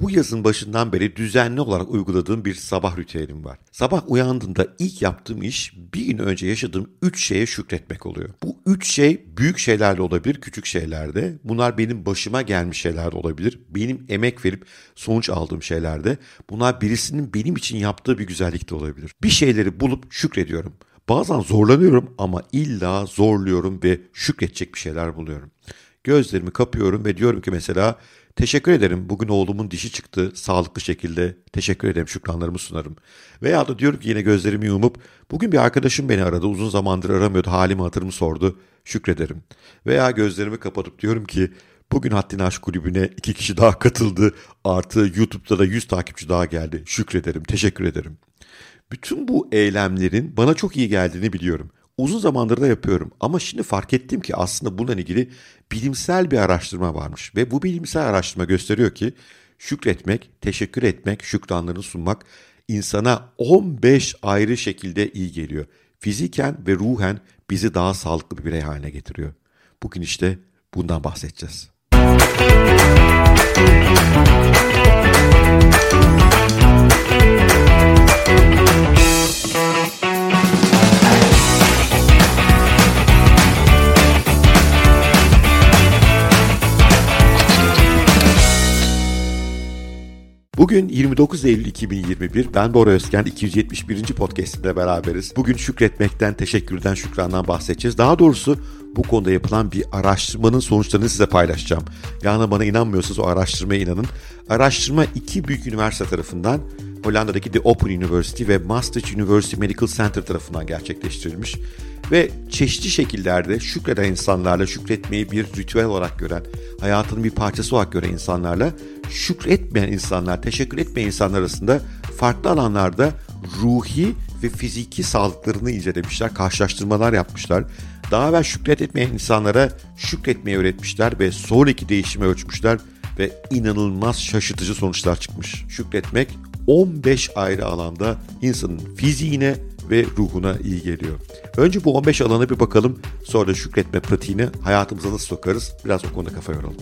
Bu yazın başından beri düzenli olarak uyguladığım bir sabah ritüelim var. Sabah uyandığımda ilk yaptığım iş bir gün önce yaşadığım 3 şeye şükretmek oluyor. Bu 3 şey büyük şeylerle olabilir, küçük şeylerde. Bunlar benim başıma gelmiş şeyler de olabilir. Benim emek verip sonuç aldığım şeylerde. Bunlar birisinin benim için yaptığı bir güzellik de olabilir. Bir şeyleri bulup şükrediyorum. Bazen zorlanıyorum ama illa zorluyorum ve şükredecek bir şeyler buluyorum. Gözlerimi kapıyorum ve diyorum ki mesela teşekkür ederim bugün oğlumun dişi çıktı sağlıklı şekilde teşekkür ederim şükranlarımı sunarım. Veya da diyorum ki yine gözlerimi yumup bugün bir arkadaşım beni aradı uzun zamandır aramıyordu halimi hatırımı sordu şükrederim. Veya gözlerimi kapatıp diyorum ki Bugün Haddini Aşk Kulübü'ne iki kişi daha katıldı. Artı YouTube'da da 100 takipçi daha geldi. Şükrederim, teşekkür ederim. Bütün bu eylemlerin bana çok iyi geldiğini biliyorum. Uzun zamandır da yapıyorum ama şimdi fark ettim ki aslında bununla ilgili bilimsel bir araştırma varmış. Ve bu bilimsel araştırma gösteriyor ki şükretmek, teşekkür etmek, şükranlarını sunmak insana 15 ayrı şekilde iyi geliyor. Fiziken ve ruhen bizi daha sağlıklı bir birey haline getiriyor. Bugün işte bundan bahsedeceğiz. Bugün 29 Eylül 2021. Ben Bora Özken 271. podcast'inde beraberiz. Bugün şükretmekten, teşekkürden, şükrandan bahsedeceğiz. Daha doğrusu bu konuda yapılan bir araştırmanın sonuçlarını size paylaşacağım. Yani bana inanmıyorsanız o araştırmaya inanın. Araştırma iki büyük üniversite tarafından Hollanda'daki The Open University ve Maastricht University Medical Center tarafından gerçekleştirilmiş ve çeşitli şekillerde şükreden insanlarla şükretmeyi bir ritüel olarak gören, hayatının bir parçası olarak gören insanlarla şükretmeyen insanlar, teşekkür etmeyen insanlar arasında farklı alanlarda ruhi ve fiziki sağlıklarını incelemişler, karşılaştırmalar yapmışlar. Daha evvel şükret etmeyen insanlara şükretmeyi öğretmişler ve sonraki değişimi ölçmüşler ve inanılmaz şaşırtıcı sonuçlar çıkmış. Şükretmek 15 ayrı alanda insanın fiziğine ve ruhuna iyi geliyor. Önce bu 15 alana bir bakalım. Sonra da şükretme pratiğini hayatımıza nasıl sokarız? Biraz o konuda kafa yoralım.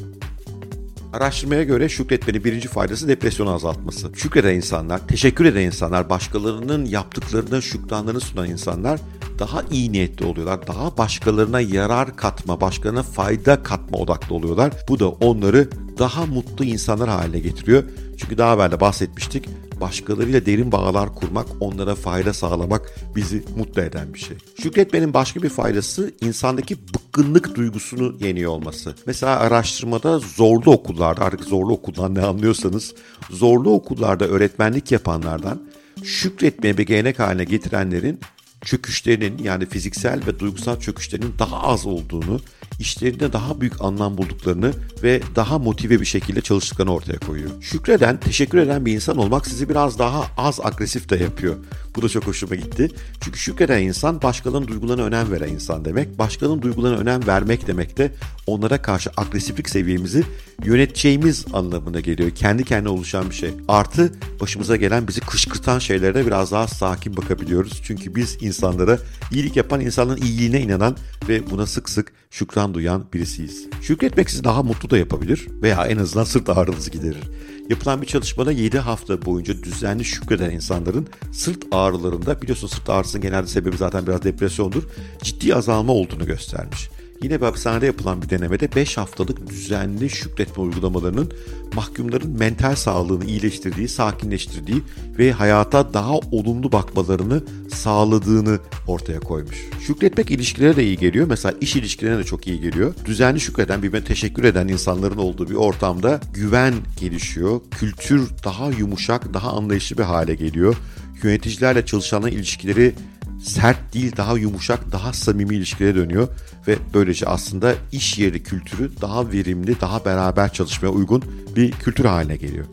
Araştırmaya göre şükretmenin birinci faydası depresyonu azaltması. Şükreden insanlar, teşekkür eden insanlar, başkalarının yaptıklarına şükranlarını sunan insanlar daha iyi niyetli oluyorlar. Daha başkalarına yarar katma, başkalarına fayda katma odaklı oluyorlar. Bu da onları daha mutlu insanlar haline getiriyor. Çünkü daha evvel de bahsetmiştik başkalarıyla derin bağlar kurmak, onlara fayda sağlamak bizi mutlu eden bir şey. Şükretmenin başka bir faydası insandaki bıkkınlık duygusunu yeniyor olması. Mesela araştırmada zorlu okullarda, artık zorlu okuldan ne anlıyorsanız, zorlu okullarda öğretmenlik yapanlardan şükretmeye bir gelenek haline getirenlerin çöküşlerinin yani fiziksel ve duygusal çöküşlerinin daha az olduğunu, işlerinde daha büyük anlam bulduklarını ve daha motive bir şekilde çalıştıklarını ortaya koyuyor. Şükreden, teşekkür eden bir insan olmak sizi biraz daha az agresif de yapıyor. Bu da çok hoşuma gitti. Çünkü şükreden insan başkalarının duygularına önem veren insan demek. Başkalarının duygularına önem vermek demek de onlara karşı agresiflik seviyemizi yöneteceğimiz anlamına geliyor. Kendi kendine oluşan bir şey. Artı başımıza gelen bizi kışkırtan şeylere biraz daha sakin bakabiliyoruz. Çünkü biz insanlara iyilik yapan insanların iyiliğine inanan ve buna sık sık şükran duyan birisiyiz. Şükretmek sizi daha mutlu da yapabilir veya en azından sırt ağrınızı giderir. Yapılan bir çalışmada 7 hafta boyunca düzenli şükreden insanların sırt ağrılarında biliyorsun sırt ağrısının genelde sebebi zaten biraz depresyondur. Ciddi azalma olduğunu göstermiş. Yine bir hapishanede yapılan bir denemede 5 haftalık düzenli şükretme uygulamalarının mahkumların mental sağlığını iyileştirdiği, sakinleştirdiği ve hayata daha olumlu bakmalarını sağladığını ortaya koymuş. Şükretmek ilişkilere de iyi geliyor. Mesela iş ilişkilerine de çok iyi geliyor. Düzenli şükreden, birbirine teşekkür eden insanların olduğu bir ortamda güven gelişiyor. Kültür daha yumuşak, daha anlayışlı bir hale geliyor. Yöneticilerle çalışanların ilişkileri sert değil daha yumuşak daha samimi ilişkilere dönüyor ve böylece aslında iş yeri kültürü daha verimli daha beraber çalışmaya uygun bir kültür haline geliyor.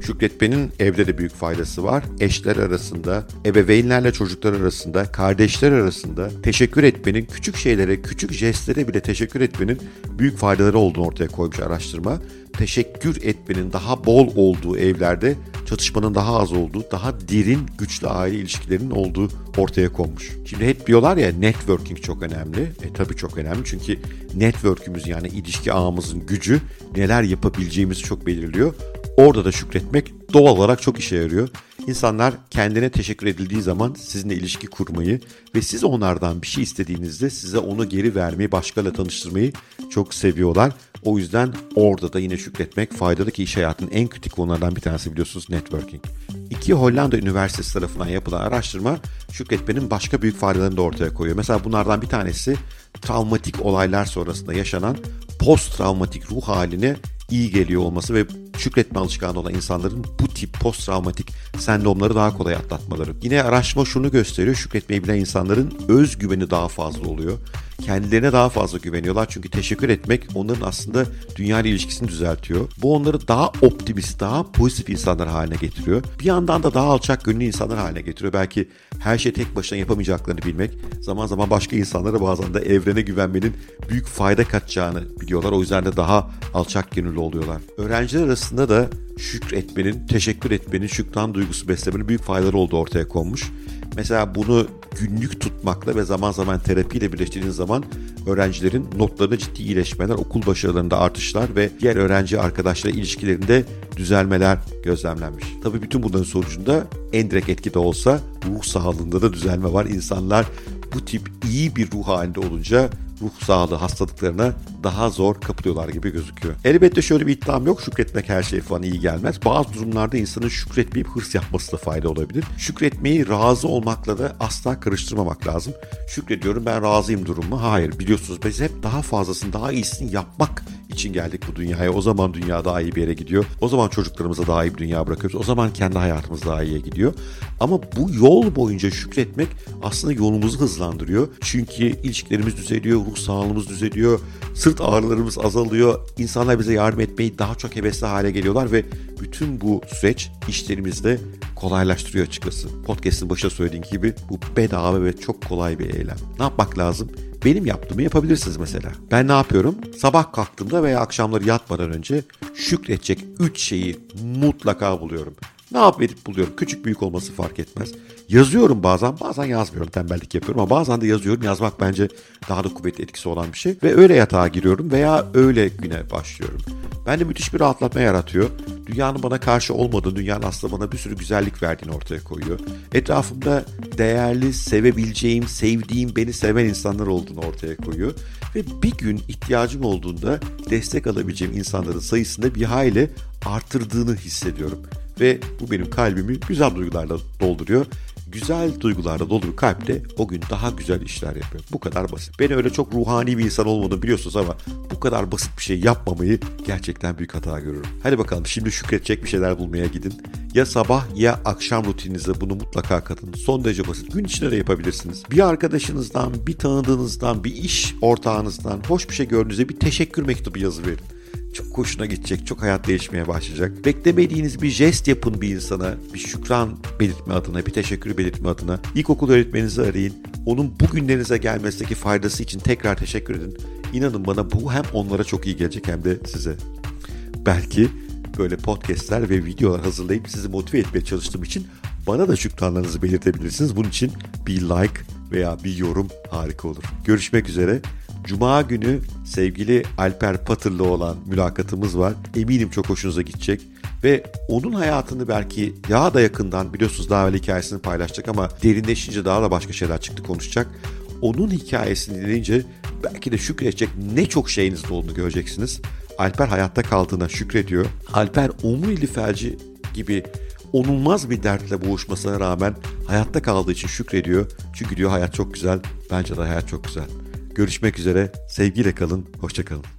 Şükretmenin evde de büyük faydası var. Eşler arasında, ebeveynlerle çocuklar arasında, kardeşler arasında teşekkür etmenin, küçük şeylere, küçük jestlere bile teşekkür etmenin büyük faydaları olduğunu ortaya koymuş araştırma. Teşekkür etmenin daha bol olduğu evlerde çatışmanın daha az olduğu, daha derin, güçlü aile ilişkilerinin olduğu ortaya konmuş. Şimdi hep diyorlar ya networking çok önemli. E tabii çok önemli çünkü network'ümüz yani ilişki ağımızın gücü neler yapabileceğimizi çok belirliyor orada da şükretmek doğal olarak çok işe yarıyor. İnsanlar kendine teşekkür edildiği zaman sizinle ilişki kurmayı ve siz onlardan bir şey istediğinizde size onu geri vermeyi, başkalarıyla tanıştırmayı çok seviyorlar. O yüzden orada da yine şükretmek faydalı ki iş hayatının en kritik konulardan bir tanesi biliyorsunuz networking. İki Hollanda Üniversitesi tarafından yapılan araştırma şükretmenin başka büyük faydalarını da ortaya koyuyor. Mesela bunlardan bir tanesi travmatik olaylar sonrasında yaşanan post travmatik ruh haline iyi geliyor olması ve şükretme alışkanlığı olan insanların bu tip post travmatik sendromları daha kolay atlatmaları. Yine araştırma şunu gösteriyor. Şükretmeyi bilen insanların özgüveni daha fazla oluyor. Kendilerine daha fazla güveniyorlar çünkü teşekkür etmek onların aslında dünya ile ilişkisini düzeltiyor. Bu onları daha optimist, daha pozitif insanlar haline getiriyor. Bir yandan da daha alçak gönüllü insanlar haline getiriyor. Belki her şey tek başına yapamayacaklarını bilmek, zaman zaman başka insanlara bazen de evrene güvenmenin büyük fayda katacağını biliyorlar. O yüzden de daha alçak gönüllü oluyorlar. Öğrenciler arasında da şükretmenin, teşekkür etmenin, şükran duygusu beslemenin büyük faydaları olduğu ortaya konmuş. Mesela bunu günlük tutmakla ve zaman zaman terapiyle birleştirdiğiniz zaman öğrencilerin notlarında ciddi iyileşmeler, okul başarılarında artışlar ve diğer öğrenci arkadaşlarla ilişkilerinde düzelmeler gözlemlenmiş. Tabii bütün bunların sonucunda en direkt etki de olsa ruh sağlığında da düzelme var. İnsanlar bu tip iyi bir ruh halinde olunca ruh sağlığı hastalıklarına daha zor kapılıyorlar gibi gözüküyor. Elbette şöyle bir iddiam yok. Şükretmek her şey falan iyi gelmez. Bazı durumlarda insanın şükretmeyip hırs yapması da fayda olabilir. Şükretmeyi razı olmakla da asla karıştırmamak lazım. Şükrediyorum ben razıyım durumu. Hayır biliyorsunuz biz hep daha fazlasını daha iyisini yapmak için geldik bu dünyaya. O zaman dünya daha iyi bir yere gidiyor. O zaman çocuklarımıza daha iyi bir dünya bırakıyoruz. O zaman kendi hayatımız daha iyiye gidiyor. Ama bu yol boyunca şükretmek aslında yolumuzu hızlandırıyor. Çünkü ilişkilerimiz düzeliyor, ruh sağlığımız düzeliyor, sırt ağrılarımız azalıyor. İnsanlar bize yardım etmeyi daha çok hevesli hale geliyorlar ve bütün bu süreç işlerimizde kolaylaştırıyor açıkçası. Podcast'ın başında söylediğim gibi bu bedava ve çok kolay bir eylem. Ne yapmak lazım? Benim yaptığımı yapabilirsiniz mesela. Ben ne yapıyorum? Sabah kalktığımda veya akşamları yatmadan önce şükredecek 3 şeyi mutlaka buluyorum. Ne yap edip buluyorum. Küçük büyük olması fark etmez. Yazıyorum bazen, bazen yazmıyorum. Tembellik yapıyorum ama bazen de yazıyorum. Yazmak bence daha da kuvvetli etkisi olan bir şey. Ve öyle yatağa giriyorum veya öyle güne başlıyorum. Bende müthiş bir rahatlatma yaratıyor. Dünyanın bana karşı olmadığını, dünyanın aslında bana bir sürü güzellik verdiğini ortaya koyuyor. Etrafımda değerli, sevebileceğim, sevdiğim, beni seven insanlar olduğunu ortaya koyuyor. Ve bir gün ihtiyacım olduğunda destek alabileceğim insanların sayısında bir hayli artırdığını hissediyorum. Ve bu benim kalbimi güzel duygularla dolduruyor. Güzel duygularla dolu bir kalp de o gün daha güzel işler yapıyor. Bu kadar basit. Beni öyle çok ruhani bir insan olmadığını biliyorsunuz ama bu kadar basit bir şey yapmamayı gerçekten büyük hata görüyorum. Hadi bakalım şimdi şükredecek bir şeyler bulmaya gidin. Ya sabah ya akşam rutininize bunu mutlaka katın. Son derece basit. Gün içinde de yapabilirsiniz. Bir arkadaşınızdan, bir tanıdığınızdan, bir iş ortağınızdan hoş bir şey gördüğünüzde bir teşekkür mektubu yazı çok hoşuna gidecek, çok hayat değişmeye başlayacak. Beklemediğiniz bir jest yapın bir insana, bir şükran belirtme adına, bir teşekkür belirtme adına. İlkokul öğretmeninizi arayın. Onun bugünlerinize gelmesindeki faydası için tekrar teşekkür edin. İnanın bana bu hem onlara çok iyi gelecek hem de size. Belki böyle podcastler ve videolar hazırlayıp sizi motive etmeye çalıştığım için bana da şükranlarınızı belirtebilirsiniz. Bunun için bir like veya bir yorum harika olur. Görüşmek üzere. Cuma günü sevgili Alper Patır'la olan mülakatımız var. Eminim çok hoşunuza gidecek. Ve onun hayatını belki daha da yakından biliyorsunuz daha evvel hikayesini paylaşacak ama derinleşince daha da başka şeyler çıktı konuşacak. Onun hikayesini dinleyince belki de şükredecek ne çok şeyiniz olduğunu göreceksiniz. Alper hayatta kaldığına şükrediyor. Alper omurili felci gibi onulmaz bir dertle boğuşmasına rağmen hayatta kaldığı için şükrediyor. Çünkü diyor hayat çok güzel, bence de hayat çok güzel. Görüşmek üzere, sevgiyle kalın, hoşçakalın.